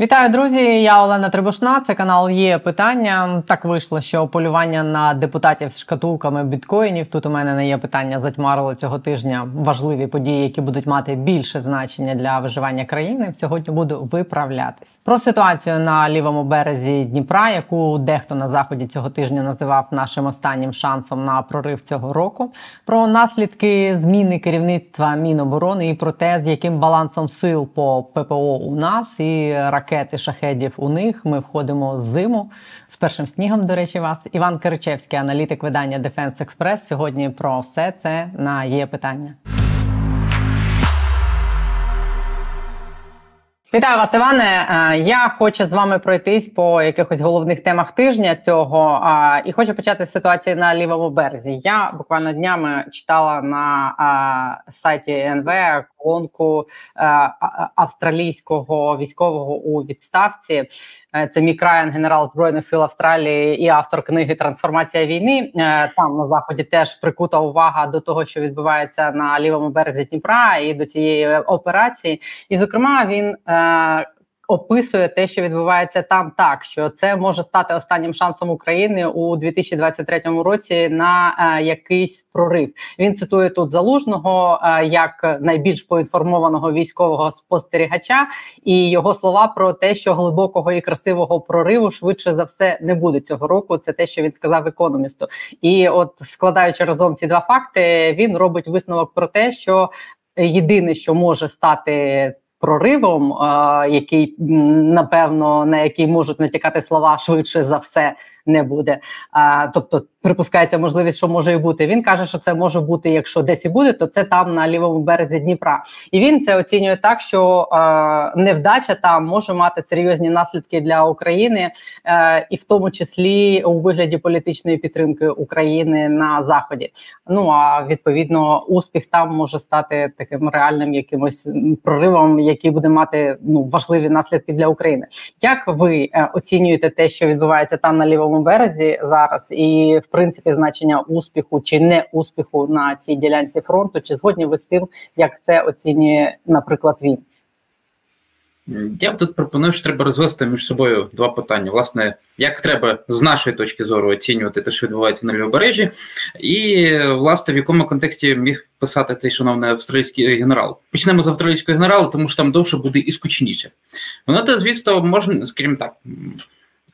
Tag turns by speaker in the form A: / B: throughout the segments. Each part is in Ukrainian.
A: Вітаю, друзі! Я Олена Трибушна. Це канал є питання. Так вийшло, що полювання на депутатів з шкатулками біткоїнів. Тут у мене не є питання затьмарило цього тижня. Важливі події, які будуть мати більше значення для виживання країни. Сьогодні буду виправлятись про ситуацію на лівому березі Дніпра, яку дехто на заході цього тижня називав нашим останнім шансом на прорив цього року. Про наслідки зміни керівництва Міноборони і про те, з яким балансом сил по ППО у нас і ракети шахедів у них. Ми входимо в зиму з першим снігом. До речі, вас Іван Киричевський, аналітик видання Defense Express. Сьогодні про все це на є питання. Вітаю вас, Іване. Е, я хочу з вами пройтись по якихось головних темах тижня цього і хочу почати з ситуації на лівому березі. Я буквально днями читала на сайті НВ колонку е, австралійського військового у відставці. Е, це Райан, генерал збройних сил Австралії і автор книги Трансформація війни. Е, там на заході теж прикута увага до того, що відбувається на лівому березі Дніпра, і до цієї операції. І, зокрема, він описує те, що відбувається там, так що це може стати останнім шансом України у 2023 році на е, якийсь прорив. Він цитує тут залужного е, як найбільш поінформованого військового спостерігача, і його слова про те, що глибокого і красивого прориву швидше за все не буде цього року. Це те, що він сказав економісту, і от складаючи разом ці два факти, він робить висновок про те, що єдине, що може стати проривом, який напевно на який можуть натякати слова швидше за все не буде. А, Тобто припускається можливість, що може і бути. Він каже, що це може бути, якщо десь і буде, то це там на лівому березі Дніпра. І він це оцінює так, що е, невдача там може мати серйозні наслідки для України, е, і в тому числі у вигляді політичної підтримки України на заході. Ну а відповідно, успіх там може стати таким реальним якимось проривом, який буде мати ну важливі наслідки для України. Як ви е, оцінюєте те, що відбувається там на лівому березі зараз, і в принципі значення успіху чи не успіху на цій ділянці фронту, чи згодні ви з тим, як це оцінює, наприклад, він?
B: Я тут пропоную, що треба розвести між собою два питання. Власне, як треба з нашої точки зору оцінювати те, що відбувається на лівобережжі, і власне в якому контексті міг писати цей шановний австралійський генерал. Почнемо з австралійського генерала, тому що там довше буде і скучніше. Воно то, звісно, можна, скажімо так,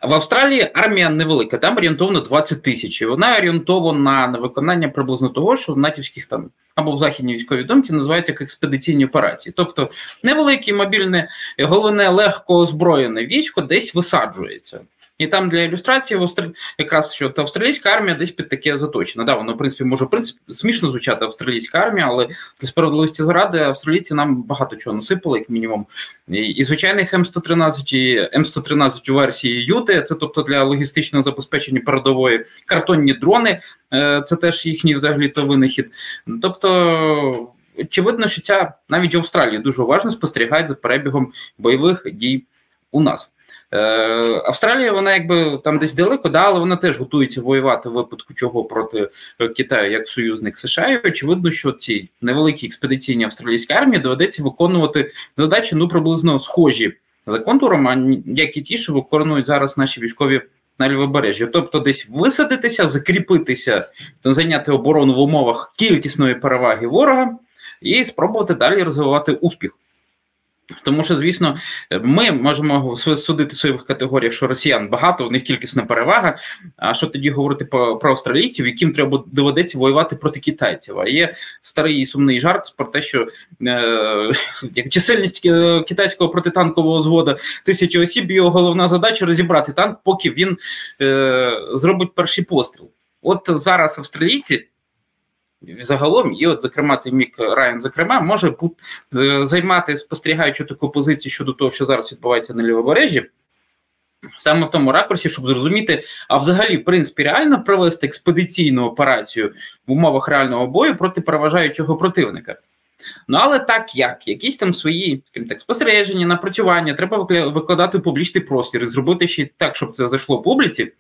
B: в Австралії армія невелика, там орієнтовно 20 тисяч. і Вона орієнтована на виконання приблизно того, що в натівських там або в західній військовій думці називається як експедиційні операції. Тобто невелике, мобільне, головне легко озброєне військо десь висаджується. І там для ілюстрації в Австралі... якраз що та австралійська армія десь під таке заточена. Да, воно в принципі може в смішно звучати австралійська армія, але для справедливості заради австралійці нам багато чого насипали, як мінімум. І, і звичайних М113 і М113 у версії Юти, це тобто для логістичного забезпечення передової картонні дрони, е, це теж їхній взагалі то винахід. Тобто. Очевидно, що ця навіть Австралії дуже уважно спостерігають за перебігом бойових дій у нас. Е, Австралія, вона якби там десь далеко, да, але вона теж готується воювати в випадку чого проти Китаю як союзник США. І Очевидно, що ці невеликі експедиційні австралійські армії доведеться виконувати задачі ну приблизно схожі за контуром, а як і ті, що виконують зараз наші військові. На лівобережжі, тобто десь висадитися, закріпитися, зайняти оборону в умовах кількісної переваги ворога і спробувати далі розвивати успіх. Тому що, звісно, ми можемо судити в своїх категоріях, що росіян багато, у них кількісна перевага. А що тоді говорити про, австралійців, яким треба доведеться воювати проти китайців? А є старий і сумний жарт про те, що е, чисельність китайського протитанкового зводу тисячі осіб, його головна задача розібрати танк, поки він е, зробить перший постріл. От зараз австралійці загалом, і, от, зокрема, цей Мік Райан, зокрема, може бути е, займати спостерігаючи таку позицію щодо того, що зараз відбувається на лівобережжі. Саме в тому ракурсі, щоб зрозуміти, а взагалі, в принципі, реально провести експедиційну операцію в умовах реального бою проти переважаючого противника. Ну, але так як, якісь там свої так, спостереження, напрацювання, треба викладати в публічний простір і зробити ще так, щоб це зайшло публіці.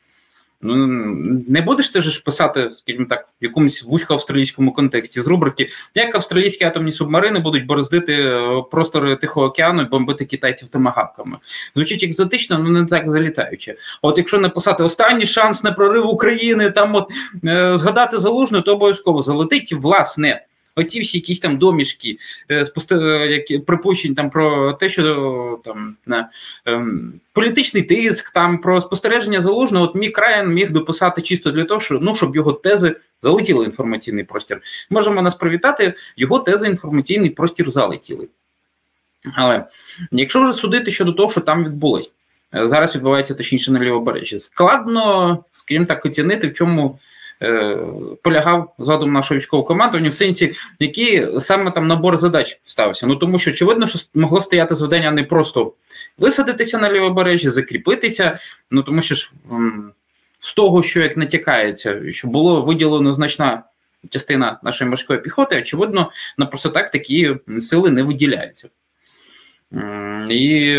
B: Ну не будеш ти ж писати, скажімо так, в якомусь вузько-австралійському контексті з рубрики, як австралійські атомні субмарини будуть бороздити е, простори Тихого океану і бомбити китайців томагавками. Звучить екзотично, але не так залітаюче. От якщо написати останній шанс на прорив України, там от е, згадати залужну, то обов'язково залетить власне оті всі якісь там домішки, е, е, які припущень там про те, що там на ем, політичний тиск, там про спостереження залужного, от мій Райан міг дописати чисто для того, що ну щоб його тези залетіли інформаційний простір. Можемо нас привітати, його тези інформаційний простір залетіли. Але якщо вже судити щодо того, що там відбулось, е, зараз відбувається точніше на лівобережжі, складно, скажімо так, оцінити, в чому Е, полягав задум нашого військового командування в сенсі, який саме там набор задач стався. Ну тому що очевидно, що могло стояти завдання не просто висадитися на лівобережжі, закріпитися. Ну тому що ж з того, що як натякається, що було виділено значна. Частина нашої морської піхоти, очевидно, на просто так такі сили не виділяються. І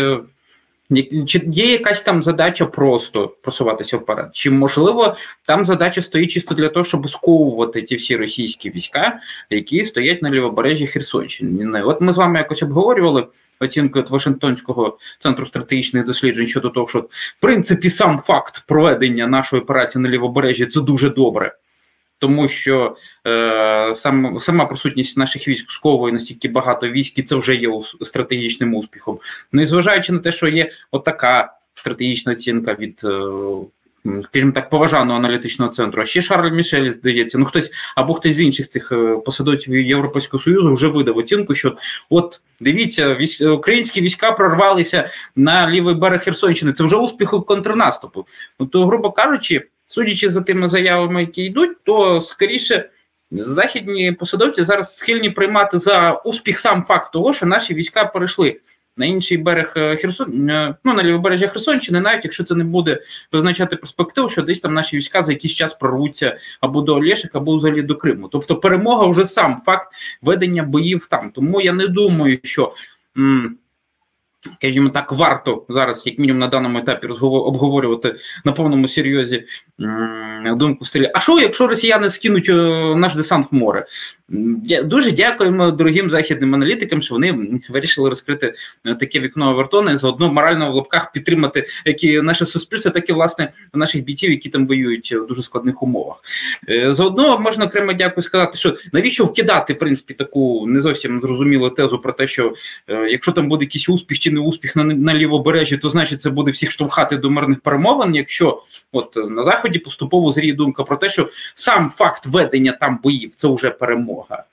B: чи є якась там задача просто просуватися вперед? Чи можливо там задача стоїть чисто для того, щоб сковувати ті всі російські війська, які стоять на лівобережжі Херсонщини? От ми з вами якось обговорювали оцінку від Вашингтонського центру стратегічних досліджень щодо того, що в принципі сам факт проведення нашої операції на лівобережжі це дуже добре тому що е, сам сама присутність наших військ сковує настільки багато військ, і це вже є стратегічним успіхом. Ну і зважаючи на те, що є отака стратегічна оцінка від. Е, Скажімо так, поважаного аналітичного центру, а ще Шарль Мішель, здається, ну хтось або хтось з інших цих е, посадовців Європейського Союзу вже видав оцінку, що от дивіться, військ, українські війська прорвалися на лівий берег Херсонщини. Це вже успіх контрнаступу. Ну то, грубо кажучи, Судячи за тими заявами, які йдуть, то скоріше західні посадовці зараз схильні приймати за успіх сам факт того, що наші війська перейшли на інший берег е, Херсон, е, ну на лівобережжя Херсонщини, навіть якщо це не буде визначати перспективу, що десь там наші війська за якийсь час прорвуться або до Олешик, або взагалі до Криму. Тобто перемога вже сам факт ведення боїв там. Тому я не думаю, що. М- Скажімо так, варто зараз, як мінімум, на даному етапі обговорювати на повному серйозі думку в стилі. А що, якщо росіяни скинуть е, наш десант в море? Дуже дякуємо дорогим західним аналітикам, що вони вирішили розкрити е, таке вікно Авертона і заодно морально в лапках підтримати як і наше суспільство, так і власне наших бійців, які там воюють в дуже складних умовах. Е, заодно можна окремо дякую сказати, що навіщо вкидати в принципі таку не зовсім зрозумілу тезу про те, що якщо там буде якийсь успіх чи не успіх на на лівобережжі, то значить це буде всіх штовхати до мирних перемовин. Якщо от на заході поступово зріє думка про те, що сам факт ведення там боїв це вже перемога.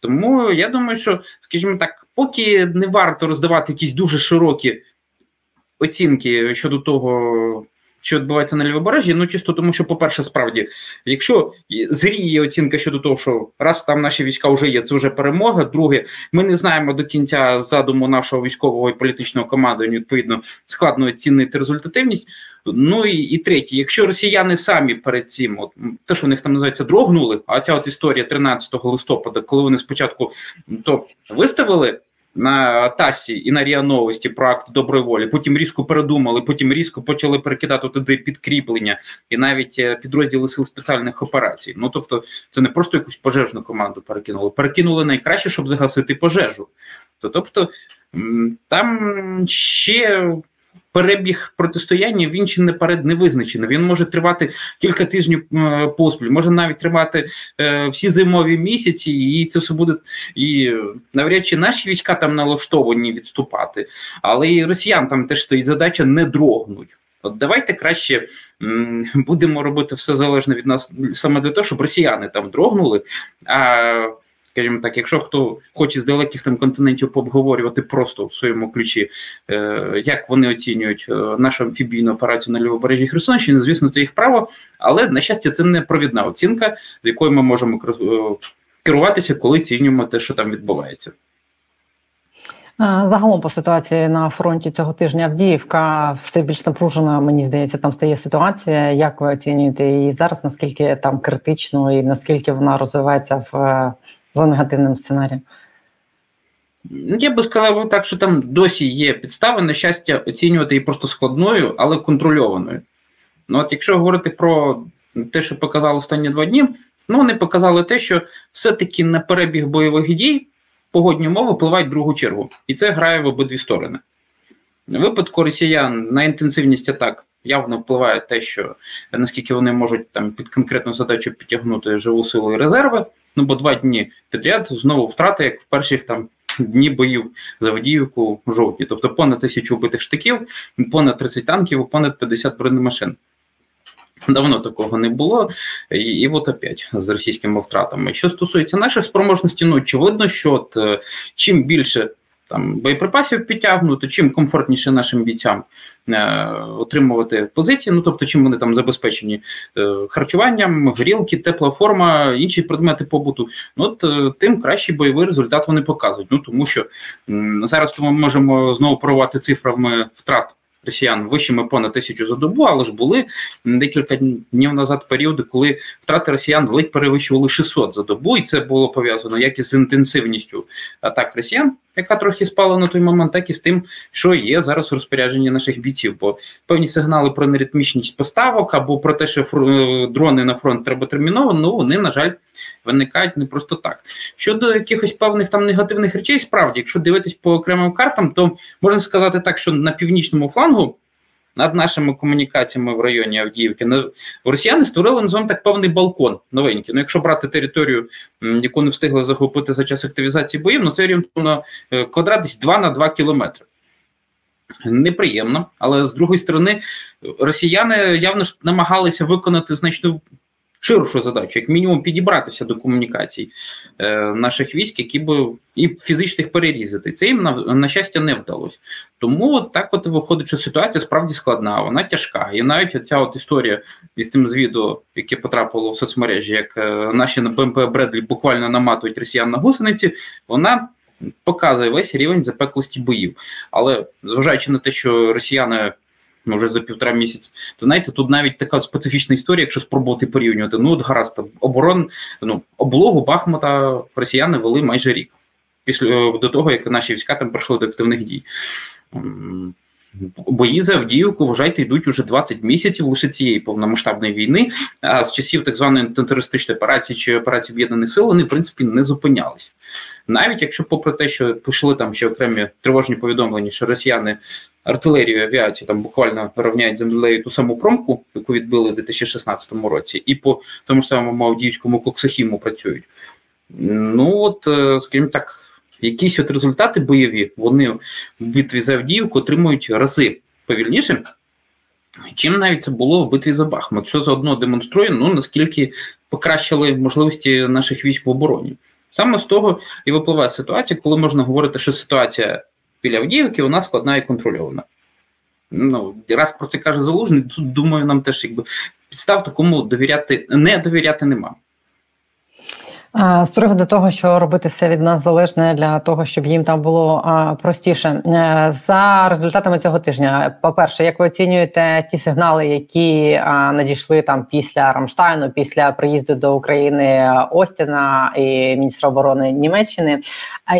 B: Тому я думаю, що, скажімо так, поки не варто роздавати якісь дуже широкі оцінки щодо того що відбувається на лівобережжі, ну чисто тому, що, по-перше, справді, якщо зріє оцінка щодо того, що раз там наші війська вже є, це вже перемога. Друге, ми не знаємо до кінця задуму нашого військового і політичного командування, відповідно, складно оцінити результативність. Ну і і третє, якщо росіяни самі перед цим, от те, що у них там називається, дрогнули, а ця от історія 13 листопада, коли вони спочатку то виставили на Тасі і на Ріа Новості про акт доброї волі. Потім різко передумали, потім різко почали перекидати туди підкріплення і навіть е, підрозділи сил спеціальних операцій. Ну тобто, це не просто якусь пожежну команду перекинули, перекинули найкраще, щоб загасити пожежу. Тобто там ще перебіг протистояння він ще наперед не визначений. Він може тривати кілька тижнів е, поспіль, може навіть тривати е, всі зимові місяці, і це все буде і навряд чи наші війська там налаштовані відступати, але і росіян там теж стоїть задача не дрогнуть. От давайте краще будемо робити все залежне від нас саме для того, щоб росіяни там дрогнули. а скажімо так, якщо хто хоче з далеких там континентів пообговорювати просто в своєму ключі, е, як вони оцінюють е, нашу амфібійну операцію на лівобережжі Херсонщини, звісно, це їх право, але на щастя, це не провідна оцінка, з якою ми можемо е, керуватися, коли оцінюємо те, що там відбувається.
A: Загалом по ситуації на фронті цього тижня Авдіївка все більш напружена, мені здається, там стає ситуація. Як ви оцінюєте її зараз? Наскільки там критично і наскільки вона розвивається в за негативним сценарієм?
B: Ну, я би сказав так, що там досі є підстави на щастя оцінювати її просто складною, але контрольованою. Ну от якщо говорити про те, що показали останні два дні, ну вони показали те, що все-таки на перебіг бойових дій погодні умови впливають в другу чергу, і це грає в обидві сторони. В випадку росіян на інтенсивність атак явно впливає те, що наскільки вони можуть там під конкретну задачу підтягнути живу силу і резерви. Ну бо два дні підряд знову втрати, як в перших там дні боїв за Водіївку жовті. Тобто понад тисячу вбитих штиків, понад 30 танків, понад 50 бронемашин. Давно такого не було, і, і от опять з російськими втратами. Що стосується наших спроможностей, ну очевидно, що от, е, чим більше там боєприпасів підтягнуто, чим комфортніше нашим бійцям е, отримувати позиції. Ну тобто, чим вони там забезпечені е, харчуванням, грілки, тепла форма, інші предмети побуту. Ну от е, тим кращий бойовий результат вони показують. Ну тому що зараз ми можемо знову порувати цифрами втрат росіян вищими понад тисячу за добу, але ж були декілька днів назад періоди, коли втрати росіян ледь перевищували 600 за добу, і це було пов'язано як із інтенсивністю атак росіян, яка трохи спала на той момент, так і з тим, що є зараз у розпорядженні наших бійців. Бо певні сигнали про неритмічність поставок або про те, що дрони на фронт треба терміново, ну вони, на жаль, виникають не просто так. Щодо якихось певних там негативних речей, справді, якщо дивитись по окремим картам, то можна сказати так, що на північному флангу. Над нашими комунікаціями в районі Авдіївки росіяни створили називаємо так певний балкон новенький. Ну, якщо брати територію, яку не встигли захопити за час активізації боїв, ну це орієнтовно е, квадрат десь 2 на 2 кілометри. Неприємно, але з другої сторони, росіяни явно ж намагалися виконати значно ширшу задачу, як мінімум, підібратися до комунікацій е, наших військ, які б і фізично їх перерізати. Це їм на, на щастя не вдалося. Тому так от виходить, що ситуація справді складна, вона тяжка. І навіть ця от історія із цим з яке потрапило в соцмережі, як е, наші на БМП Бредлі буквально наматують росіян на гусениці, вона. Показує весь рівень запеклості боїв, але зважаючи на те, що росіяни вже за півтора місяць. То знаєте, тут навіть така специфічна історія, якщо спробувати порівнювати. Ну, от гаразд, оборон, ну, облогу Бахмута росіяни вели майже рік після до того, як наші війська там пройшли до активних дій. Бої за Авдіївку, вважайте, йдуть уже 20 місяців лише цієї повномасштабної війни. А з часів так званої антитерористичної операції чи операції об'єднаних сил вони в принципі не зупинялися. Навіть якщо, попри те, що пішли там ще окремі тривожні повідомлення, що росіяни артилерію авіацію там буквально рівняють землею ту саму промку, яку відбили в 2016 році, і по тому ж самому Авдіївському коксахіму працюють. Ну от, е, скажімо так якісь от результати бойові вони в битві за Авдіївку отримують рази повільніше, чим навіть це було в битві за Бахмут, що заодно демонструє, ну наскільки покращили можливості наших військ в обороні. Саме з того і випливає ситуація, коли можна говорити, що ситуація біля Авдіївки нас складна і контрольована. Ну, раз про це каже Залужний, тут думаю, нам теж якби підстав такому довіряти не довіряти нема.
A: З приводу того, що робити все від нас залежне для того, щоб їм там було простіше е, за результатами цього тижня. По перше, як ви оцінюєте ті сигнали, які надійшли там після Рамштайну, після приїзду до України Остіна і міністра оборони Німеччини?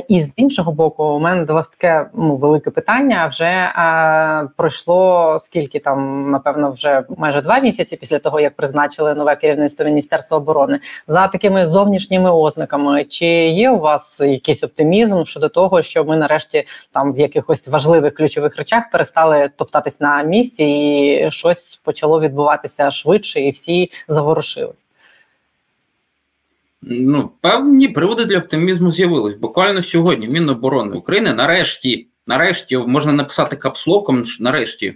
A: І з іншого боку, у мене до вас таке ну, велике питання. Вже пройшло скільки там, напевно, вже майже два місяці після того, як призначили нове керівництво Міністерства оборони за такими зовнішніми такими ознаками. Чи є у вас якийсь оптимізм щодо того, що ми нарешті там в якихось важливих ключових речах перестали топтатись на місці, і щось почало відбуватися швидше, і всі заворушились?
B: Ну, певні приводи для оптимізму з'явились. Буквально сьогодні Міноборони України нарешті, нарешті можна написати капслоком, нарешті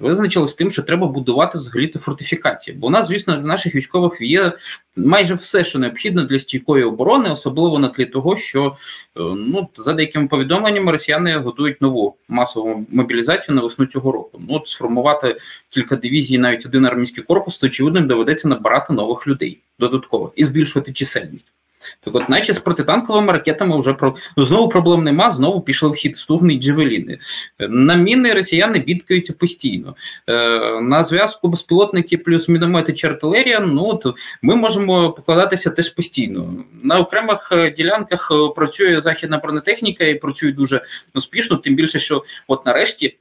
B: визначилось тим, що треба будувати взагалі фортифікації. Бо у нас, звісно, в наших військових є майже все, що необхідно для стійкої оборони, особливо на тлі того, що е, ну за деякими повідомленнями росіяни готують нову масову мобілізацію на весну цього року. Ну от сформувати кілька дивізій, навіть один армійський корпус, то очевидно доведеться набирати нових людей додатково і збільшувати чисельність. Так от, наче з протитанковими ракетами вже про ну, знову проблем нема, знову пішли в хід стугни джевеліни. На міни росіяни бідкаються постійно. Е, на зв'язку безпілотники плюс міномети чи артилерія, ну от ми можемо покладатися теж постійно. На окремих е, ділянках е, працює західна бронетехніка і працює дуже успішно, тим більше, що от нарешті.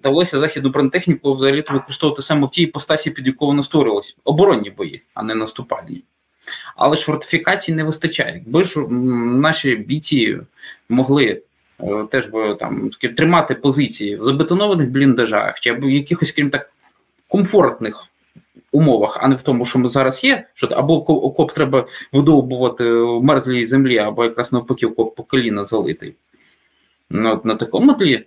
B: вдалося західну бронетехніку взагалі використовувати саме в тій іпостасі, під яку вона створювалася. Оборонні бої, а не наступальні. Але ж фортифікацій не вистачає. Якби ж наші бійці могли е, теж би там тримати позиції в забетонованих бліндажах чи або в якихось, крім так, комфортних умовах, а не в тому, що ми зараз є, що або окоп треба видовбувати в мерзлій землі, або якраз навпаки окоп по коліна залитий. Ну, На такому тлі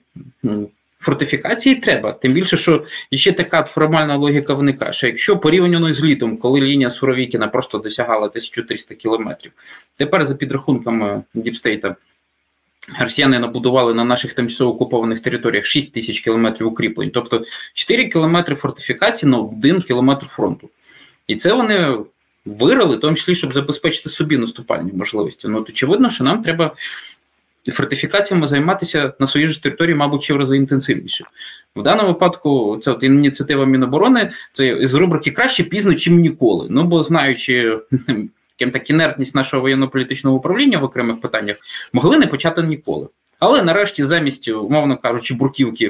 B: фортифікації треба. Тим більше, що ще така формальна логіка виникає, що якщо порівняно з літом, коли лінія Суровікіна просто досягала 1300 кілометрів, тепер за підрахунками Діпстейта. Росіяни набудували на наших тимчасово окупованих територіях 6 тисяч кілометрів укріплень, тобто 4 кілометри фортифікації на 1 кілометр фронту. І це вони вирили, в тому числі, щоб забезпечити собі наступальні можливості. Ну, очевидно, що нам треба фортифікаціями займатися на своїй ж території, мабуть, ще в рази інтенсивніше. В даному випадку, це от ініціатива Міноборони, це з рубрики краще пізно, чим ніколи. Ну, бо знаючи. Так інертність нашого воєнно-політичного управління в окремих питаннях могли не почати ніколи. Але нарешті, замість, умовно кажучи, бурківки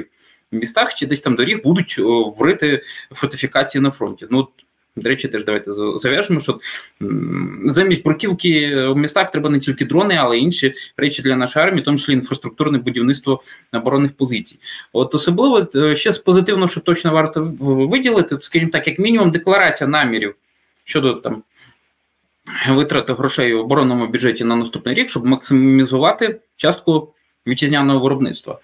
B: в містах чи десь там доріг будуть врити фортифікації на фронті. Ну до речі, теж давайте зав'яжемо, що замість бруківки в містах треба не тільки дрони, але й інші речі для нашої армії, в тому числі інфраструктурне будівництво оборонних позицій. От особливо е, ще з позитивно, що точно варто виділити, скажімо так, як мінімум, декларація намірів щодо там. Витрати грошей в оборонному бюджеті на наступний рік, щоб максимізувати частку вітчизняного виробництва.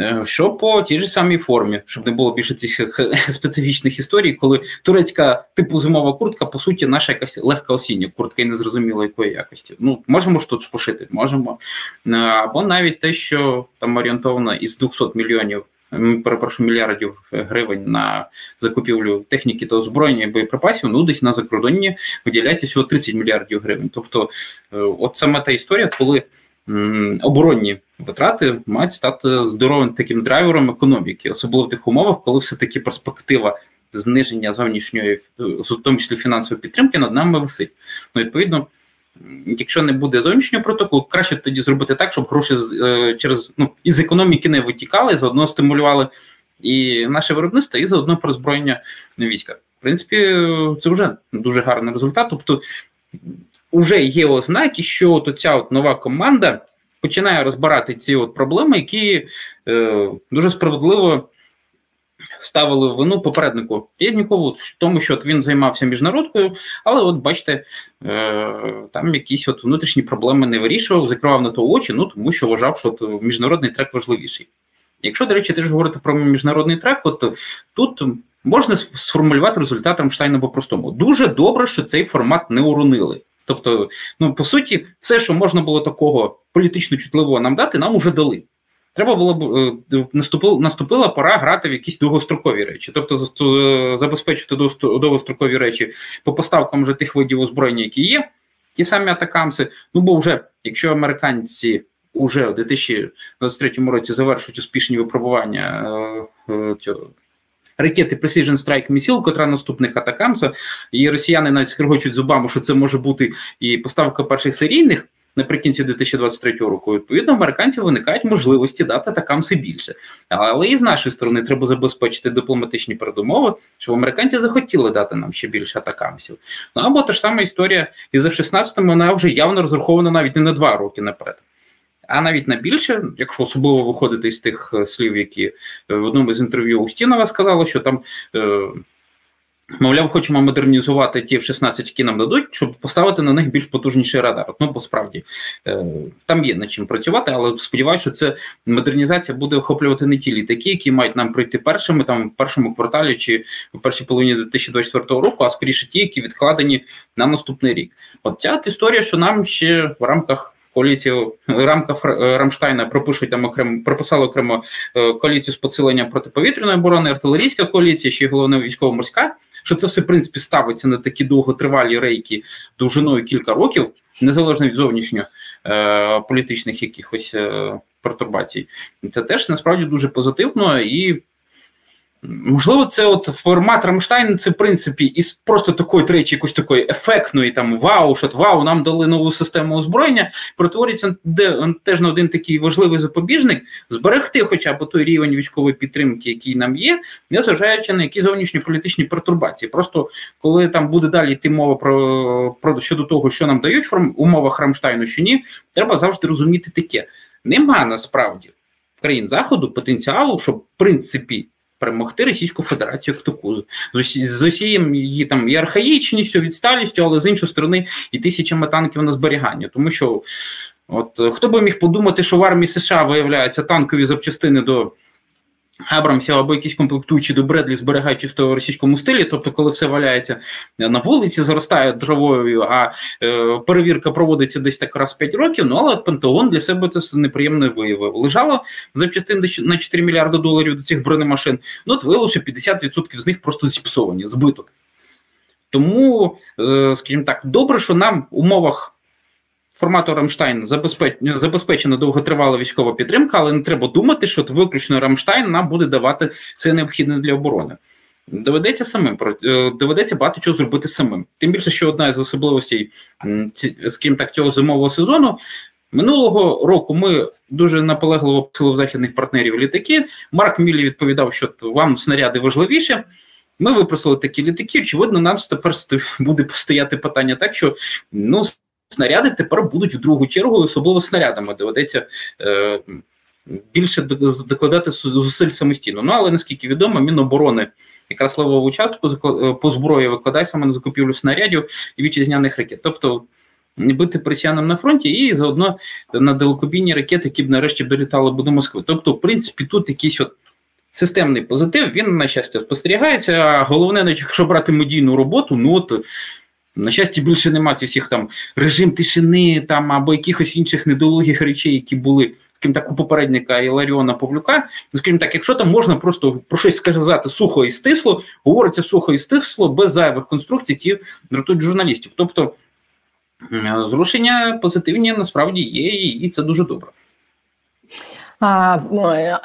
B: Е, що по тій ж самій формі, щоб не було більше цих специфічних історій, коли турецька типу зимова куртка, по суті, наша якась легка осіння куртка і незрозуміло якої якості. Ну, можемо ж тут пошити, можемо. Е, або навіть те, що там орієнтовано із 200 мільйонів. Перепрошую, мільярдів гривень на закупівлю техніки та озброєння і боєприпасів, ну десь на закордонні виділяється всього 30 мільярдів гривень. Тобто, е, от саме та історія, коли оборонні витрати мають стати здоровим таким драйвером економіки, особливо в тих умовах, коли все-таки перспектива зниження зовнішньої, в тому числі фінансової підтримки, над нами висить. Ну, відповідно. Якщо не буде зовнішнього протоколу, краще тоді зробити так, щоб гроші е, через ну із економіки не витікали, заодно стимулювали і наше виробництво, і заодно про зброєння війська. В принципі, це вже дуже гарний результат. Тобто вже є ознаки, що от ця от нова команда починає розбирати ці от проблеми, які е, дуже справедливо ставили вину попереднику Єзнікову в тому, що от він займався міжнародкою, але от бачите, е, там якісь от внутрішні проблеми не вирішував, закривав на то очі, ну тому що вважав, що от міжнародний трек важливіший. Якщо, до речі, теж говорити про міжнародний трек, от тут можна сформулювати результат Рамштайна по-простому. Дуже добре, що цей формат не уронили. Тобто, ну по суті, все, що можна було такого політично чутливого нам дати, нам уже дали. Треба було б е, наступила, наступила пора грати в якісь довгострокові речі, тобто е, забезпечити довгострокові речі по поставкам вже тих видів озброєння, які є, ті самі атакамси. Ну бо вже якщо американці уже у 2023 році завершують успішні випробування е, цього ракети Precision Strike Missile, котра наступник Атакамса, і росіяни навіть скригочуть зубами, що це може бути і поставка перших серійних. Наприкінці 2023 року, відповідно, американців виникають можливості дати атакамси більше. Але і з нашої сторони треба забезпечити дипломатичні передумови, щоб американці захотіли дати нам ще більше атакамсів. Ну або та ж сама історія і за 16-му вона вже явно розрахована навіть не на два роки наперед а навіть на більше, якщо особливо виходити з тих е, слів, які е, в одному з інтерв'ю Устінова сказала, що там. Е, мовляв, хочемо модернізувати ті F-16, які нам дадуть, щоб поставити на них більш потужніший радар. Ну, бо справді там є над чим працювати, але сподіваюся, що це модернізація буде охоплювати не ті літаки, які мають нам пройти першими там в першому кварталі чи в першій половині 2024 року, а скоріше ті, які відкладені на наступний рік. От ця історія, що нам ще в рамках коаліцію рамках е, Рамштайна пропишуть там окремо прописали окремо е, коаліцію з посилення протиповітряної оборони, артилерійська коаліція, ще й головне військово-морська. Що це все в принципі ставиться на такі довготривалі рейки довжиною кілька років, незалежно від зовнішньо е, якихось пертурбацій. Це теж насправді дуже позитивно і Можливо, це от формат Рамштайн, це в принципі із просто такої тречі, якоїсь такої ефектної там вау, що вау, нам дали нову систему озброєння. Перетворюється де теж на один такий важливий запобіжник, зберегти, хоча б той рівень військової підтримки, який нам є, незважаючи на які зовнішні політичні пертурбації. Просто коли там буде далі йти мова про, про щодо того, що нам дають в умовах Рамштайну, що ні, треба завжди розуміти таке. Нема насправді в країн заходу потенціалу, щоб в принципі перемогти Російську Федерацію як таку з усією її там і архаїчністю, відсталістю, але з іншої сторони і тисячами танків на зберігання. Тому що, от хто би міг подумати, що в армії США виявляються танкові запчастини до. Абрамсів або якісь комплектуючі до Бредлі зберігають чисто в російському стилі, тобто, коли все валяється на вулиці, заростає травою, а е, перевірка проводиться десь так раз в 5 років. Ну але Пентагон для себе це неприємно виявив. Лежало запчастин на 4 мільярди доларів до цих бронемашин. Ну от виявилося, що 50% з них просто зіпсовані, збиток. Тому, е, скажімо так, добре, що нам в умовах формату Рамштайн забезпечена довготривала військова підтримка, але не треба думати, що виключно Рамштайн нам буде давати це необхідне для оборони. Доведеться самим е, доведеться багато чого зробити самим. Тим більше, що одна із особливостей, скажімо так, цього зимового сезону. Минулого року ми дуже наполегливо просили в західних партнерів літаки. Марк Мілі відповідав, що вам снаряди важливіше. Ми випросили такі літаки. Очевидно, нам тепер буде стояти питання так, що ну снаряди тепер будуть в другу чергу, особливо снарядами доведеться е, більше докладати зусиль самостійно. Ну але наскільки відомо, Міноборони якраз левову частку е, по зброї викладає саме на закупівлю снарядів і вітчизняних ракет. Тобто бити пресіянам на фронті і заодно на далекобійні ракети, які б нарешті долітали до Москви. Тобто, в принципі, тут якийсь от. Системний позитив, він, на щастя, спостерігається. А головне, якщо брати медійну роботу, ну от на щастя, більше немає всіх там режим тишини там або якихось інших недолугих речей, які були таким так у попередника Іларіона Павлюка. Ну, скажімо так, якщо там можна просто про щось сказати сухо і стисло, говориться сухо і стисло, без зайвих конструкцій, які дратують журналістів. Тобто зрушення позитивні насправді є, і це дуже добре.
A: А,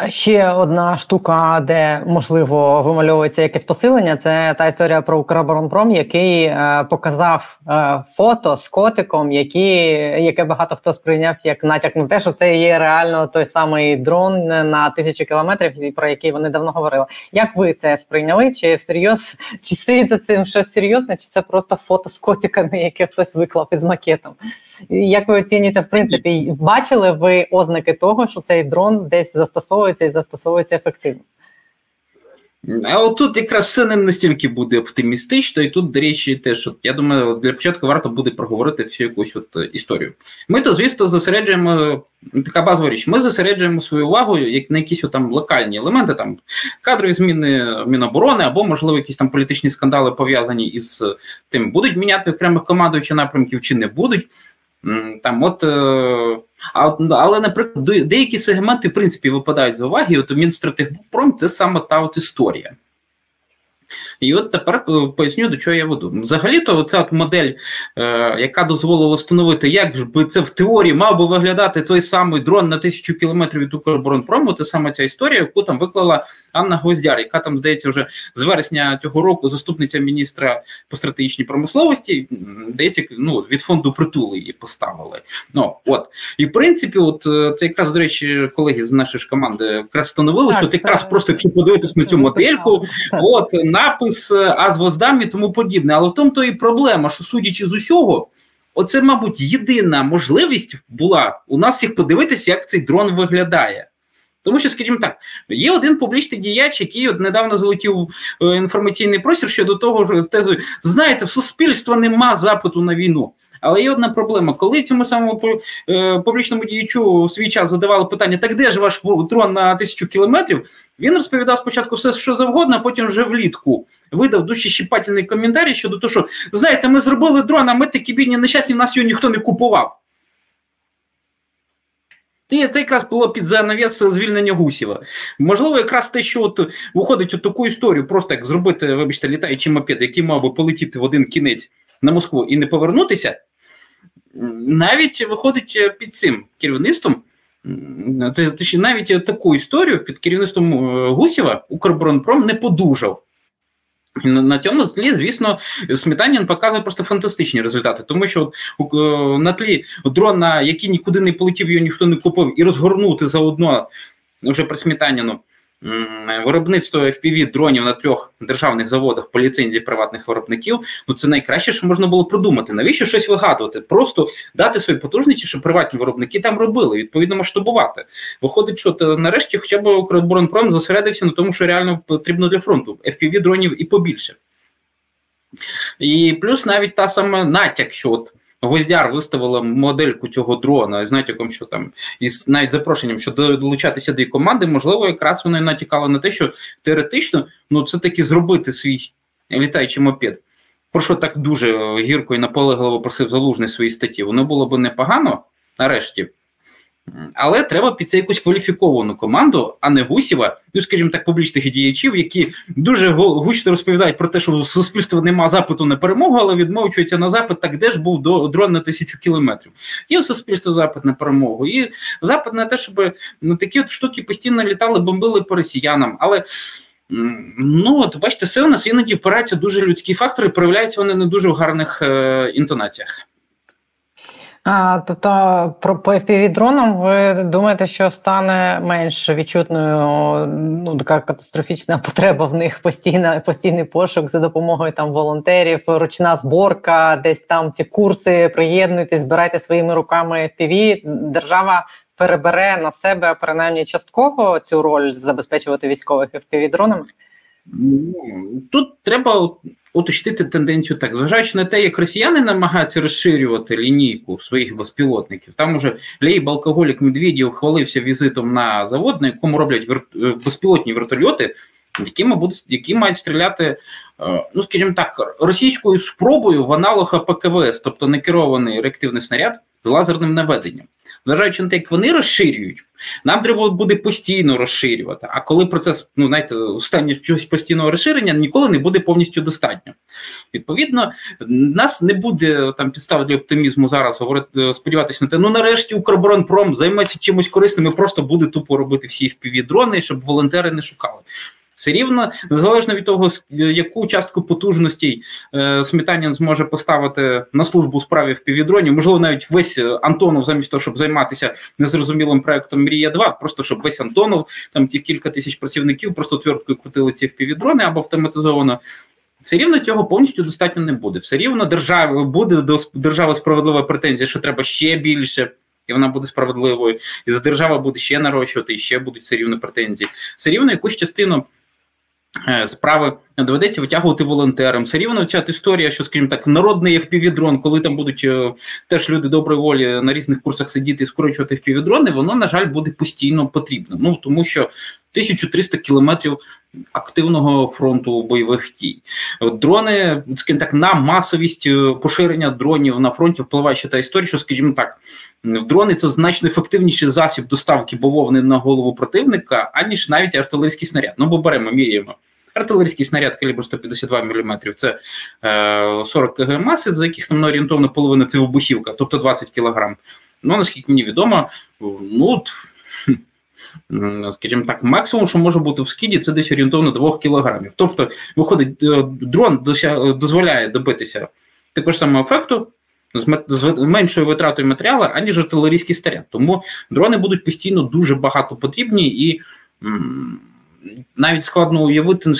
A: Ще одна штука, де можливо вимальовується якесь посилення, це та історія про Укроборонпром, який е, показав е, фото з котиком, які, яке багато хто сприйняв як натяк на те, що це є реально той самий дрон на тисячу кілометрів, про який вони давно говорили. Як ви це сприйняли? Чи всерйоз чи стоїть за цим щось серйозне, чи це просто фото з котиками, яке хтось виклав із макетом? Як ви оцінюєте, в принципі, бачили ви ознаки того, що цей дрон десь застосовується і застосовується ефективно?
B: А от тут якраз все не настільки буде оптимістично, і тут, до речі, теж от, я думаю, для початку варто буде проговорити всю якусь от е, історію. Ми то, звісно, зосереджуємо така базова річ. Ми зосереджуємо свою увагу як на якісь от, там локальні елементи, там кадрові зміни Міноборони, або, можливо, якісь там політичні скандали пов'язані із тим, будуть міняти окремих командуючих напрямків чи не будуть. Там от, е, Але, наприклад, деякі сегменти в принципі випадають з уваги. От Мінстратегпром – це саме та от історія. І от тепер поясню, до чого я веду. Взагалі-то ця от модель, е, яка дозволила встановити, як би це в теорії мав би виглядати той самий дрон на тисячу кілометрів від Укроборонпрому, це саме ця історія, яку там виклала Анна Гвоздяр, яка там, здається, вже з вересня цього року заступниця міністра по стратегічній промисловості, здається, ну, від фонду притули її поставили. Ну, от. І в принципі, от е, це якраз, до речі, колеги з нашої ж команди якраз встановили, так, що от якраз просто, якщо подивитися на цю модельку, от напис з Азвоздам і тому подібне. Але в тому то і проблема, що судячи з усього, оце, мабуть, єдина можливість була у нас їх подивитися, як цей дрон виглядає. Тому що, скажімо так, є один публічний діяч, який от недавно залетів в інформаційний простір щодо того, що тезою, знаєте, в суспільства нема запиту на війну. Але є одна проблема, коли цьому самому е, публічному діячу у свій час задавали питання, так де ж ваш дрон на тисячу кілометрів? Він розповідав спочатку все, що завгодно, а потім вже влітку видав дуже щіпательний коментарі щодо того, що знаєте, ми зробили дрон, а ми такі бідні нещасні, нас його ніхто не купував. Це якраз було під занавіс звільнення Гусєва. Можливо, якраз те, що от виходить у таку історію, просто як зробити, вибачте, літаючий мопед, який мав би полетіти в один кінець на Москву і не повернутися, навіть виходить е, під цим керівництвом навіть таку історію під керівництвом Гусєва Укрборонпром не подужав. На цьому тлі, звісно, Сметанін показує просто фантастичні результати, тому що на тлі дрона, який нікуди не полетів, його ніхто не купив, і розгорнути заодно вже при Сметаніну виробництво fpv дронів на трьох державних заводах по ліцензії приватних виробників. Ну це найкраще, що можна було продумати. Навіщо щось вигадувати? Просто дати свої потужності, щоб приватні виробники там робили, відповідно масштабувати. Виходить, що то нарешті, хоча б Укроборонпром зосередився на тому, що реально потрібно для фронту fpv дронів і побільше. І плюс навіть та сама натяк, що от Гвоздяр виставила модельку цього дрона з натяком, що там із навіть запрошенням, що долучатися до її команди, можливо, якраз вона натякала на те, що теоретично ну це таки зробити свій літаючий мопед. Про що так дуже гірко і наполегливо просив залужний свої статті. Воно було б непогано нарешті. Але треба під це якусь кваліфіковану команду, а не Гусєва, ну, скажімо так, публічних діячів, які дуже гучно розповідають про те, що у суспільства нема запиту на перемогу, але відмовчуються на запит, так де ж був дрон на тисячу кілометрів. Є у суспільства запит на перемогу, і запит на те, щоб ну, такі от штуки постійно літали, бомбили по росіянам. Але ну от бачите, все у нас іноді впираються дуже людські фактори, проявляються вони не дуже в гарних е, інтонаціях.
A: А, Тобто, про по FPV-дронам ви думаєте, що стане менш відчутною ну, така катастрофічна потреба в них постійна, постійний пошук за допомогою там волонтерів, ручна зборка, десь там ці курси, приєднуйтесь, збирайте своїми руками FPV. Держава перебере на себе принаймні частково цю роль забезпечувати військових FPV-дронами?
B: Тут треба уточнити тенденцію так, зважаючи на те, як росіяни намагаються розширювати лінійку своїх безпілотників. Там уже Лейб алкоголік Медведєв хвалився візитом на завод, на якому роблять вер... Е, безпілотні вертольоти, якими будуть які мають стріляти, е, ну скажімо так, російською спробою в аналог АПКВС, тобто некерований реактивний снаряд з лазерним наведенням. Зважаючи на те, як вони розширюють, нам треба буде постійно розширювати. А коли процес, ну знаєте, в чогось постійного розширення ніколи не буде повністю достатньо. Відповідно, нас не буде там підстав для оптимізму зараз говорити, сподіватися на те, ну нарешті Укроборонпром займеться чимось корисним і просто буде тупо робити всі впіві дрони, щоб волонтери не шукали. Все рівно, незалежно від того, яку частку потужностей е, Сметанін зможе поставити на службу справі в півдроні, можливо, навіть весь Антонов, замість того, щоб займатися незрозумілим проектом Мрія 2 просто щоб весь Антонов, там ті кілька тисяч працівників, просто твердкою крутили ці впівдрони або автоматизовано. Все рівно цього повністю достатньо не буде. Все рівно держава буде до держави справедлива претензія, що треба ще більше. І вона буде справедливою, і за держава буде ще нарощувати, і ще будуть все рівно претензії. Все рівно якусь частину Е, справи доведеться витягувати волонтерам. Все рівно ця історія, що, скажімо так, народний FPV-дрон, коли там будуть е, теж люди доброї волі на різних курсах сидіти і скорочувати FPV-дрони, воно, на жаль, буде постійно потрібно. Ну тому що 1300 кілометрів активного фронту бойових дій. Дрони, скажімо так, на масовість е, поширення дронів на фронті впливає ще та історія, що, скажімо так, дрони це значно ефективніший засіб доставки бавовни на голову противника, аніж навіть артилерійський снаряд. Ну, бо беремо, міряємо. Артилерійський снаряд калібру 152 мм це е, 40 кг маси, за яких нам орієнтовно половина це вибухівка, тобто 20 кг. Ну, наскільки мені відомо, ну скажімо так, максимум, що може бути в скіді, це десь орієнтовно 2 кілограмів. Тобто, виходить, е, дрон дозволяє добитися такого ж самого ефекту. З меншою витратою матеріалу, аніж артилерійський снаряд. Тому дрони будуть постійно дуже багато потрібні, і навіть складно уявити,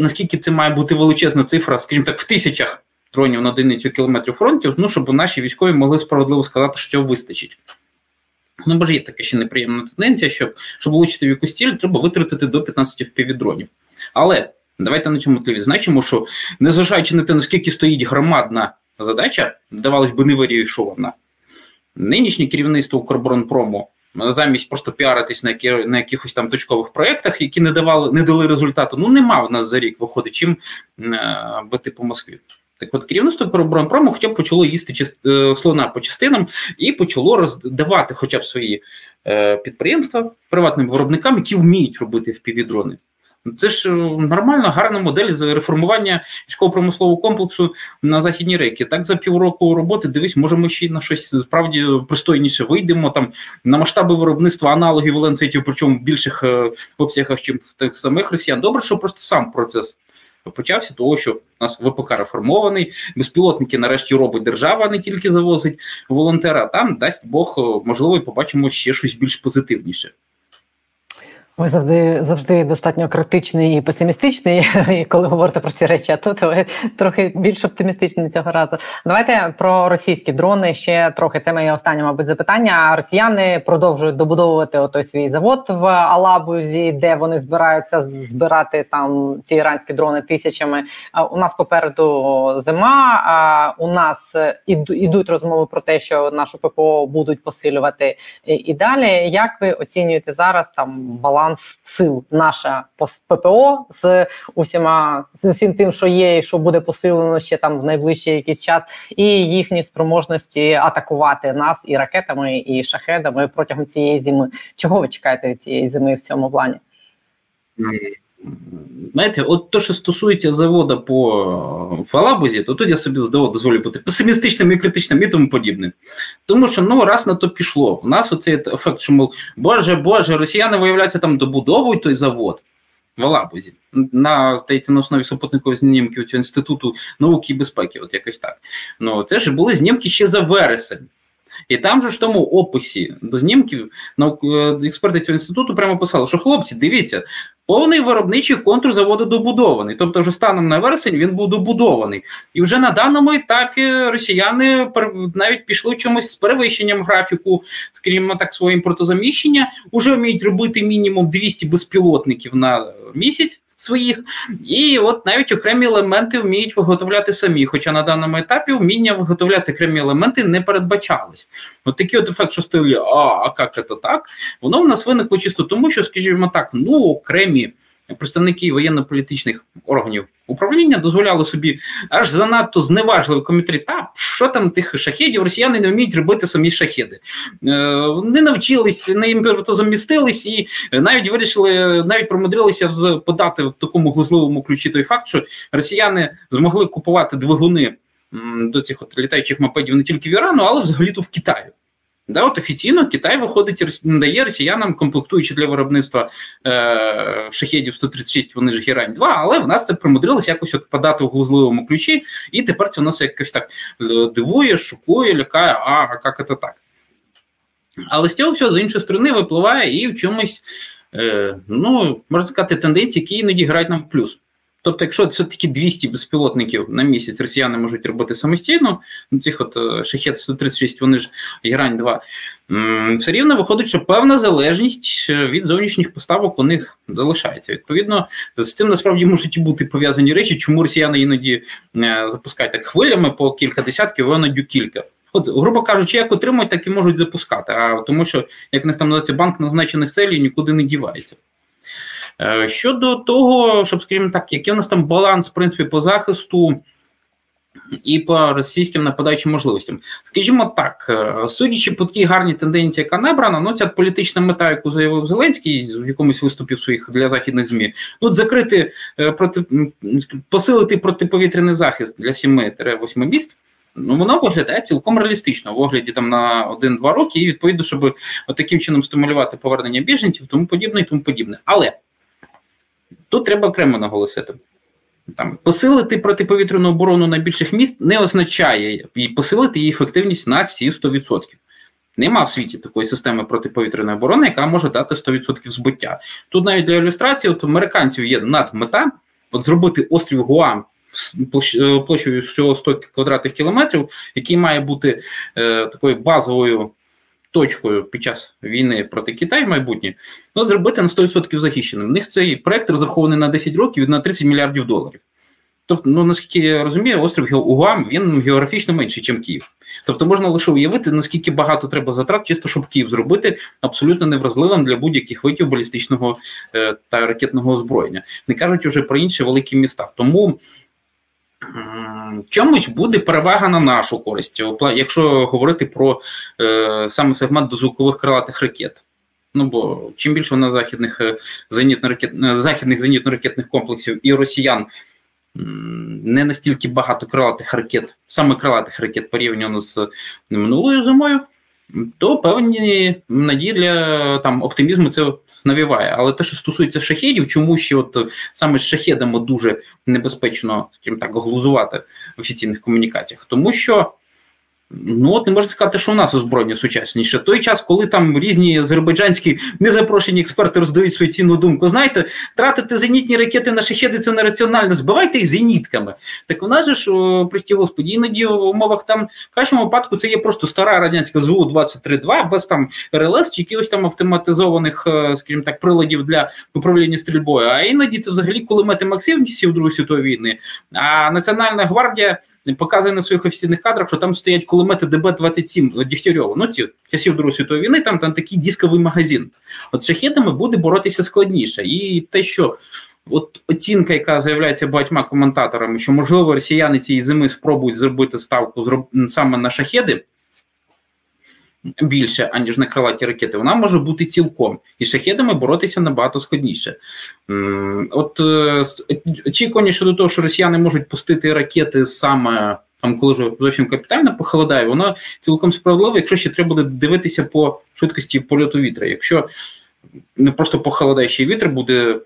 B: наскільки це має бути величезна цифра, скажімо так, в тисячах дронів на одиницю кілометрів фронтів, ну щоб наші військові могли справедливо сказати, що цього вистачить. Ну, бо ж є така ще неприємна тенденція, щоб щоб влучити в якусь ціль, треба витратити до 15 впівдронів. Але давайте на цьому тлі відзначимо, що незважаючи на те, наскільки стоїть громадна задача, здавалось би, не вирішувана, нинішнє керівництво Укроборонпрому замість просто піаритись на які, на якихось там точкових проєктах, які не давали, не дали результату. Ну нема в нас за рік виходить, чим е, бити по Москві. Так от керівництво Короборонпрому хоча б почало їсти е, слона по частинам і почало роздавати хоча б свої е, підприємства приватним виробникам, які вміють робити впівдрони. Це ж нормальна, гарна модель з реформування військово-промислового комплексу на західній рейки. Так за півроку роботи дивись, може ми ще на щось справді пристойніше вийдемо там на масштаби виробництва аналогів ланцетів, причому в більших обсягах, ніж в тих самих росіян. Добре, що просто сам процес почався, того що у нас ВПК реформований, безпілотники нарешті робить держава, а не тільки завозить волонтера. Там дасть Бог можливо і побачимо ще щось більш позитивніше.
A: Ви завжди завжди достатньо критичний і песимістичний, коли говорите про ці речі. А тут ви трохи більш оптимістичні цього разу. Давайте про російські дрони ще трохи. Це моє останнє, мабуть, запитання. Росіяни продовжують добудовувати отой свій завод в Алабузі, де вони збираються збирати там ці іранські дрони тисячами. У нас попереду зима. У нас ідуть розмови про те, що нашу ППО будуть посилювати і далі. Як ви оцінюєте зараз там баланс? Баланс сил наша ППО з усіма з усім тим, що є, і що буде посилено ще там в найближчий якийсь час, і їхні спроможності атакувати нас і ракетами, і шахедами протягом цієї зими. Чого ви чекаєте від цієї зими в цьому плані?
B: Знаєте, от то, що стосується заводу по Фалабузі, то тут я собі дозволю бути песимістичним і критичним і тому подібним. Тому що ну раз на то пішло. У нас оцей ефект, що мов, Боже, Боже, росіяни виявляються там добудовують той завод в Алабузі на здається, на основі супутникових знімків цього інституту науки і безпеки, от якось так. Ну це ж були знімки ще за вересень. І там же ж тому описі до знімків е, експерти цього інституту прямо писали, що хлопці, дивіться, повний виробничий контур заводу добудований. Тобто, вже станом на вересень він був добудований. І вже на даному етапі росіяни навіть пішли чомусь з перевищенням графіку, скажімо так, свого імпортозаміщення, вже вміють робити мінімум 200 безпілотників на місяць своїх, і от навіть окремі елементи вміють виготовляти самі. Хоча на даному етапі вміння виготовляти окремі елементи не передбачалось. От такий от ефект, що стилі, а а як це так? Воно в нас виникло чисто тому, що, скажімо так, ну окремі представники воєнно-політичних органів управління дозволяли собі аж занадто зневажливо коментарі, та що там тих шахедів, росіяни не вміють робити самі шахеди. Е, не навчились, не імпортозамістились і навіть вирішили, навіть промудрилися подати в такому глузливому ключі той факт, що росіяни змогли купувати двигуни до цих от літаючих мопедів не тільки в Ірану, але взагалі-то в Китаю. Да, от Офіційно Китай виходить, надає росіянам комплектуючи для виробництва е, шахедів 136, вони ж Герань 2, але в нас це примудрилось якось от подати в глузливому ключі, і тепер це у нас якось так е, дивує, шокує, лякає, а, а як це так? Але з цього всього з іншої сторони випливає і в чомусь, е, ну, можна сказати, тенденції, які іноді грають нам в плюс. Тобто, якщо це такі 200 безпілотників на місяць росіяни можуть робити самостійно, ну цих от е, шахет 136, вони ж Герань 2, все рівно виходить, що певна залежність е, від зовнішніх поставок у них залишається. Відповідно, з цим насправді можуть і бути пов'язані речі, чому росіяни іноді е, запускають так хвилями по кілька десятків, а іноді кілька. От, грубо кажучи, як отримують, так і можуть запускати. А тому, що як них там називається банк назначених целей, нікуди не дівається. Е, щодо того, щоб, скажімо так, який у нас там баланс в принципі по захисту. І по російським нападаючим можливостям, скажімо так, е, судячи по такій гарній тенденції, яка набрана, ну ця політична мета, яку заявив Зеленський в якомусь виступі своїх для західних змі, ну закрити е, проти посилити протиповітряний захист для 7-8 міст. Ну, воно виглядає цілком реалістично в огляді там на 1-2 роки, і відповідно, щоб таким чином стимулювати повернення біженців, тому подібне і тому подібне. Але Тут треба окремо наголосити. Там Посилити протиповітряну оборону найбільших міст не означає і посилити її ефективність на всі 100%. Нема в світі такої системи протиповітряної оборони, яка може дати 100% збиття. Тут навіть для ілюстрації от американців є надмета от зробити острів Гуам е, площею всього 100 квадратних кілометрів, який має бути е, такою базовою точкою під час війни проти Китаю майбутнє, ну, зробити на 100% захищеним. В них цей проект розрахований на 10 років на 30 мільярдів доларів. Тобто, ну наскільки я розумію, острів Угам він географічно менший, ніж Київ. Тобто можна лише уявити, наскільки багато треба затрат, чисто щоб Київ зробити абсолютно невразливим для будь-яких видів балістичного е, та ракетного озброєння, не кажуть уже про інші великі міста. Тому чомусь буде перевага на нашу користь, якщо говорити про е, саме сегмент дозвукових крилатих ракет. Ну бо чим більше на західних зенітно-ракет... західних зенітно-ракетних комплексів і росіян не настільки багато крилатих ракет, саме крилатих ракет порівняно з минулою зимою, то певні надії для там оптимізму це навіває. Але те, що стосується шахедів, чому ще от саме з шахедами дуже небезпечно так глузувати в офіційних комунікаціях, тому що. Ну, от не можна сказати, що у нас озброєння сучасніше. Той час, коли там різні азербайджанські незапрошені експерти роздають свою цінну думку. Знаєте, тратити зенітні ракети на шахеди це нераціонально, збивайте їх зенітками. Так вона ж, прості господі, іноді в умовах там в кращому випадку це є просто стара радянська зу 23 без там РЛС чи якихось там автоматизованих, е, скажімо так, приладів для управління стрільбою. А іноді це взагалі кулемети Максим часів Другої світової війни. А Національна гвардія показує на своїх офіційних кадрах, що там стоять кулемети ДБ-27 Дігтярьова. Ну ці часів Другої світової війни, там там такий дисковий магазин. От шахедами буде боротися складніше. І те, що от оцінка, яка заявляється багатьма коментаторами, що можливо росіяни цієї зими спробують зробити ставку саме на шахеди більше, аніж на крилаті ракети, вона може бути цілком. І шахедами боротися набагато складніше. От е, очікування щодо того, що росіяни можуть пустити ракети саме. Там, коли вже зовсім капітально похолодає, воно цілком справедливо, якщо ще треба буде дивитися по швидкості польоту вітра. Якщо не просто похолодаючий вітер буде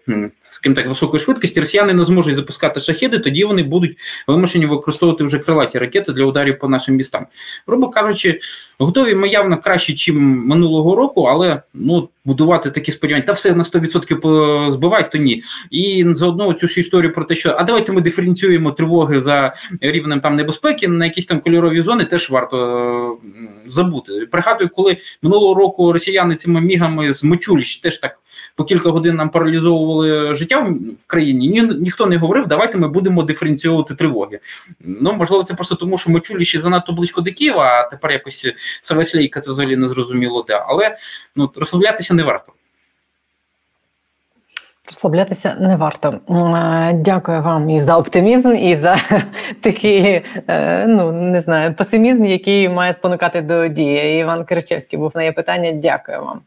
B: скажімо так, високої швидкості, росіяни не зможуть запускати шахеди, тоді вони будуть вимушені використовувати вже крилаті ракети для ударів по нашим містам. Грубо кажучи, готові ми явно краще, ніж минулого року, але ну будувати такі сподівання, та все на 100% збивають, то ні. І заодно цю всю історію про те, що а давайте ми диференціюємо тривоги за рівнем там небезпеки на якісь там кольорові зони, теж варто забути. Пригадую, коли минулого року росіяни цими мігами з Мочуліч теж так по кілька годин нам паралізовували життя в країні. Ні, ніхто не говорив, давайте ми будемо диференціювати тривоги. Ну можливо, це просто тому, що Мочуліші занадто близько до Києва, а тепер якось Саваслійка це взагалі не зрозуміло де. Але ну розслаблятися не варто.
A: Розслаблятися не варто. Е, дякую вам і за оптимізм, і за такий, е, ну не знаю, песимізм, який має спонукати до дії. Іван Киричевський був на є питання. Дякую вам.